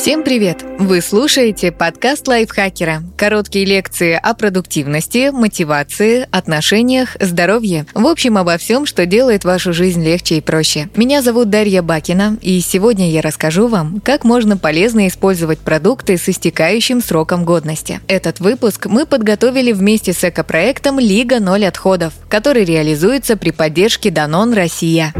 Всем привет! Вы слушаете подкаст лайфхакера. Короткие лекции о продуктивности, мотивации, отношениях, здоровье. В общем, обо всем, что делает вашу жизнь легче и проще. Меня зовут Дарья Бакина, и сегодня я расскажу вам, как можно полезно использовать продукты с истекающим сроком годности. Этот выпуск мы подготовили вместе с экопроектом «Лига ноль отходов», который реализуется при поддержке Данон Россия.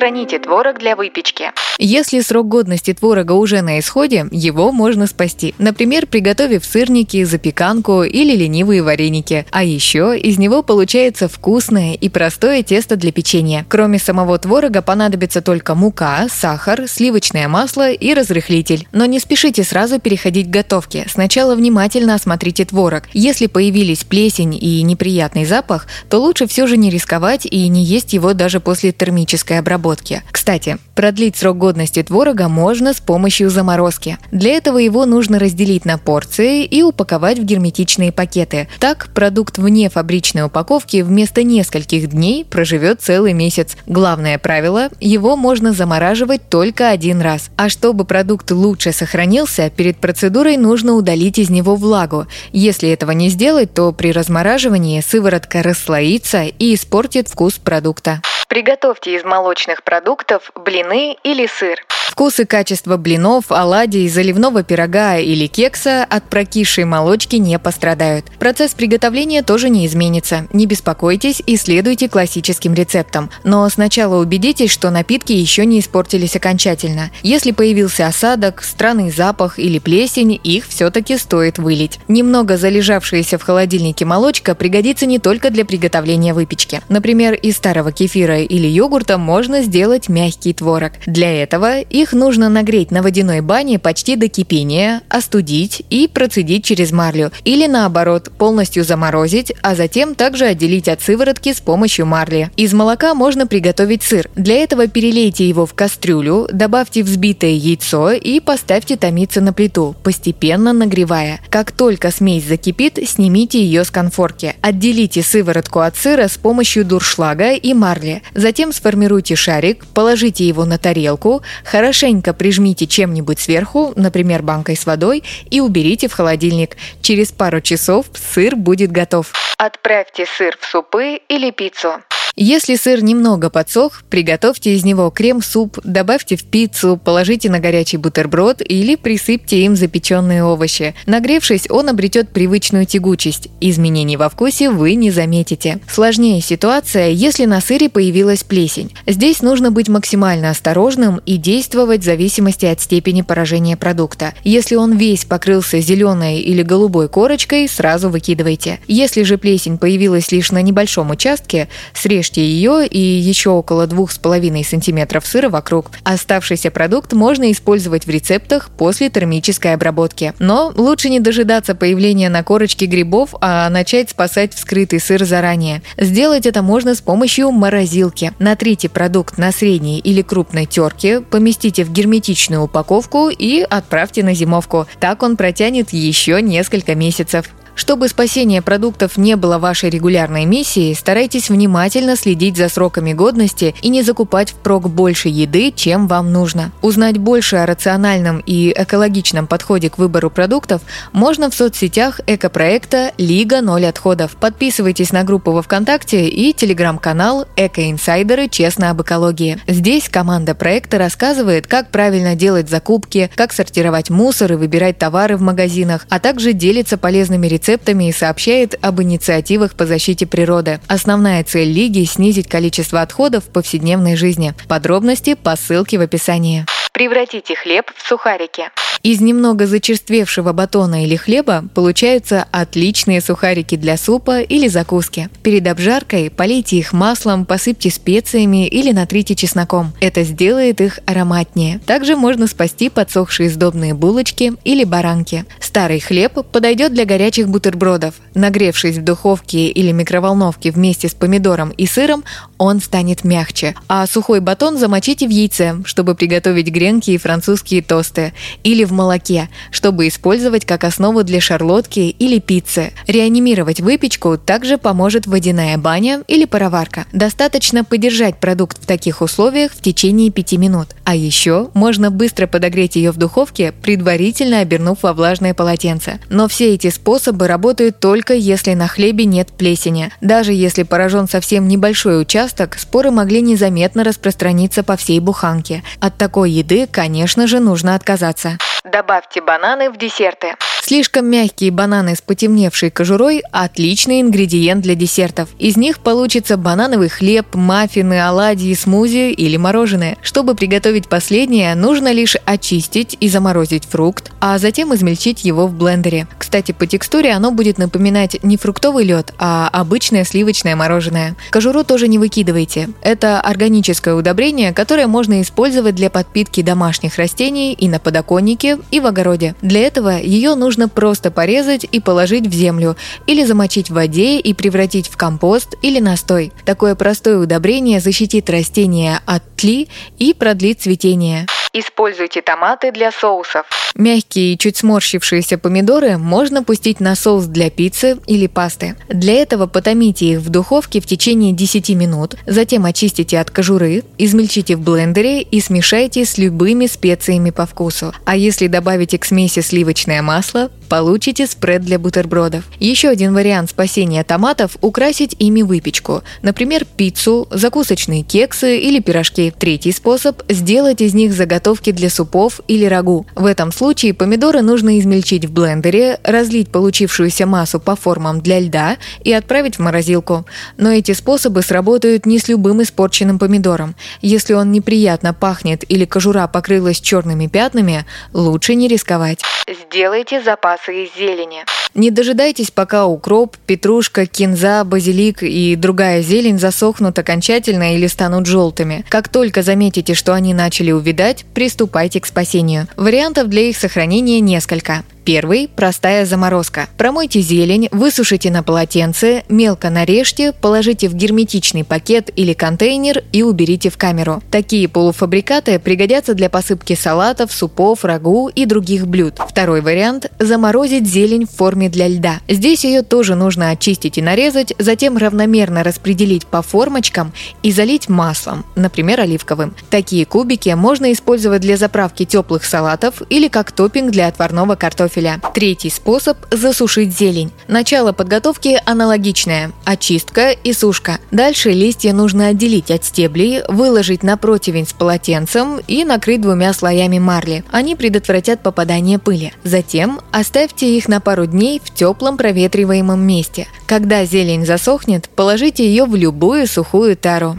Сохраните творог для выпечки. Если срок годности творога уже на исходе, его можно спасти. Например, приготовив сырники, запеканку или ленивые вареники. А еще из него получается вкусное и простое тесто для печенья. Кроме самого творога понадобится только мука, сахар, сливочное масло и разрыхлитель. Но не спешите сразу переходить к готовке. Сначала внимательно осмотрите творог. Если появились плесень и неприятный запах, то лучше все же не рисковать и не есть его даже после термической обработки. Кстати, продлить срок годности творога можно с помощью заморозки. Для этого его нужно разделить на порции и упаковать в герметичные пакеты. Так, продукт вне фабричной упаковки вместо нескольких дней проживет целый месяц. Главное правило – его можно замораживать только один раз. А чтобы продукт лучше сохранился, перед процедурой нужно удалить из него влагу. Если этого не сделать, то при размораживании сыворотка расслоится и испортит вкус продукта. Приготовьте из молочных продуктов блины или сыр. Вкус и качество блинов, оладий, заливного пирога или кекса от прокисшей молочки не пострадают. Процесс приготовления тоже не изменится. Не беспокойтесь и следуйте классическим рецептам. Но сначала убедитесь, что напитки еще не испортились окончательно. Если появился осадок, странный запах или плесень, их все-таки стоит вылить. Немного залежавшаяся в холодильнике молочка пригодится не только для приготовления выпечки. Например, из старого кефира или йогурта можно сделать мягкий творог. Для этого их нужно нагреть на водяной бане почти до кипения, остудить и процедить через марлю. Или наоборот, полностью заморозить, а затем также отделить от сыворотки с помощью марли. Из молока можно приготовить сыр. Для этого перелейте его в кастрюлю, добавьте взбитое яйцо и поставьте томиться на плиту, постепенно нагревая. Как только смесь закипит, снимите ее с конфорки. Отделите сыворотку от сыра с помощью дуршлага и марли. Затем сформируйте шарик, положите его на тарелку, хорошо Хорошенько прижмите чем-нибудь сверху, например, банкой с водой, и уберите в холодильник. Через пару часов сыр будет готов. Отправьте сыр в супы или пиццу. Если сыр немного подсох, приготовьте из него крем-суп, добавьте в пиццу, положите на горячий бутерброд или присыпьте им запеченные овощи. Нагревшись, он обретет привычную тягучесть. Изменений во вкусе вы не заметите. Сложнее ситуация, если на сыре появилась плесень. Здесь нужно быть максимально осторожным и действовать в зависимости от степени поражения продукта. Если он весь покрылся зеленой или голубой корочкой, сразу выкидывайте. Если же плесень появилась лишь на небольшом участке, срежьте Нарежьте ее и еще около 2,5 см сыра вокруг. Оставшийся продукт можно использовать в рецептах после термической обработки. Но лучше не дожидаться появления на корочке грибов, а начать спасать вскрытый сыр заранее. Сделать это можно с помощью морозилки. Натрите продукт на средней или крупной терке, поместите в герметичную упаковку и отправьте на зимовку. Так он протянет еще несколько месяцев. Чтобы спасение продуктов не было вашей регулярной миссией, старайтесь внимательно следить за сроками годности и не закупать впрок больше еды, чем вам нужно. Узнать больше о рациональном и экологичном подходе к выбору продуктов можно в соцсетях экопроекта «Лига ноль отходов». Подписывайтесь на группу во ВКонтакте и телеграм-канал «Экоинсайдеры. Честно об экологии». Здесь команда проекта рассказывает, как правильно делать закупки, как сортировать мусор и выбирать товары в магазинах, а также делится полезными рецептами рецептами и сообщает об инициативах по защите природы. Основная цель Лиги – снизить количество отходов в повседневной жизни. Подробности по ссылке в описании. Превратите хлеб в сухарики. Из немного зачерствевшего батона или хлеба получаются отличные сухарики для супа или закуски. Перед обжаркой полейте их маслом, посыпьте специями или натрите чесноком. Это сделает их ароматнее. Также можно спасти подсохшие сдобные булочки или баранки. Старый хлеб подойдет для горячих бутербродов. Нагревшись в духовке или микроволновке вместе с помидором и сыром, он станет мягче. А сухой батон замочите в яйце, чтобы приготовить гренки и французские тосты. Или в молоке, чтобы использовать как основу для шарлотки или пиццы. Реанимировать выпечку также поможет водяная баня или пароварка. Достаточно подержать продукт в таких условиях в течение 5 минут. А еще можно быстро подогреть ее в духовке, предварительно обернув во влажное полотенце. Но все эти способы работают только если на хлебе нет плесени. Даже если поражен совсем небольшой участок, споры могли незаметно распространиться по всей буханке. От такой еды, конечно же, нужно отказаться. Добавьте бананы в десерты. Слишком мягкие бананы с потемневшей кожурой – отличный ингредиент для десертов. Из них получится банановый хлеб, маффины, оладьи, смузи или мороженое. Чтобы приготовить последнее, нужно лишь очистить и заморозить фрукт, а затем измельчить его в блендере. Кстати, по текстуре оно будет напоминать не фруктовый лед, а обычное сливочное мороженое. Кожуру тоже не выкидывайте. Это органическое удобрение, которое можно использовать для подпитки домашних растений и на подоконнике, и в огороде. Для этого ее нужно просто порезать и положить в землю, или замочить в воде и превратить в компост или настой. Такое простое удобрение защитит растения от тли и продлит цветение. Используйте томаты для соусов. Мягкие и чуть сморщившиеся помидоры можно пустить на соус для пиццы или пасты. Для этого потомите их в духовке в течение 10 минут, затем очистите от кожуры, измельчите в блендере и смешайте с любыми специями по вкусу. А если добавите к смеси сливочное масло, получите спред для бутербродов. Еще один вариант спасения томатов – украсить ими выпечку. Например, пиццу, закусочные кексы или пирожки. Третий способ – сделать из них заготовки для супов или рагу. В этом случае помидоры нужно измельчить в блендере, разлить получившуюся массу по формам для льда и отправить в морозилку. Но эти способы сработают не с любым испорченным помидором. Если он неприятно пахнет или кожура покрылась черными пятнами, лучше не рисковать. Сделайте запасы из зелени. Не дожидайтесь, пока укроп, петрушка, кинза, базилик и другая зелень засохнут окончательно или станут желтыми. Как только заметите, что они начали увидать, приступайте к спасению. Вариантов для их сохранения несколько. Первый – простая заморозка. Промойте зелень, высушите на полотенце, мелко нарежьте, положите в герметичный пакет или контейнер и уберите в камеру. Такие полуфабрикаты пригодятся для посыпки салатов, супов, рагу и других блюд. Второй вариант – заморозить зелень в форме для льда. Здесь ее тоже нужно очистить и нарезать, затем равномерно распределить по формочкам и залить маслом, например, оливковым. Такие кубики можно использовать для заправки теплых салатов или как топпинг для отварного картофеля картофеля. Третий способ – засушить зелень. Начало подготовки аналогичное – очистка и сушка. Дальше листья нужно отделить от стеблей, выложить на противень с полотенцем и накрыть двумя слоями марли. Они предотвратят попадание пыли. Затем оставьте их на пару дней в теплом проветриваемом месте. Когда зелень засохнет, положите ее в любую сухую тару.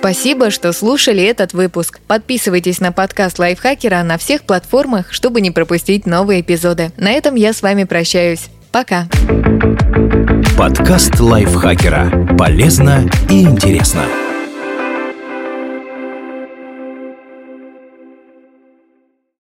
Спасибо, что слушали этот выпуск. Подписывайтесь на подкаст Лайфхакера на всех платформах, чтобы не пропустить новые эпизоды. На этом я с вами прощаюсь. Пока. Подкаст Лайфхакера. Полезно и интересно.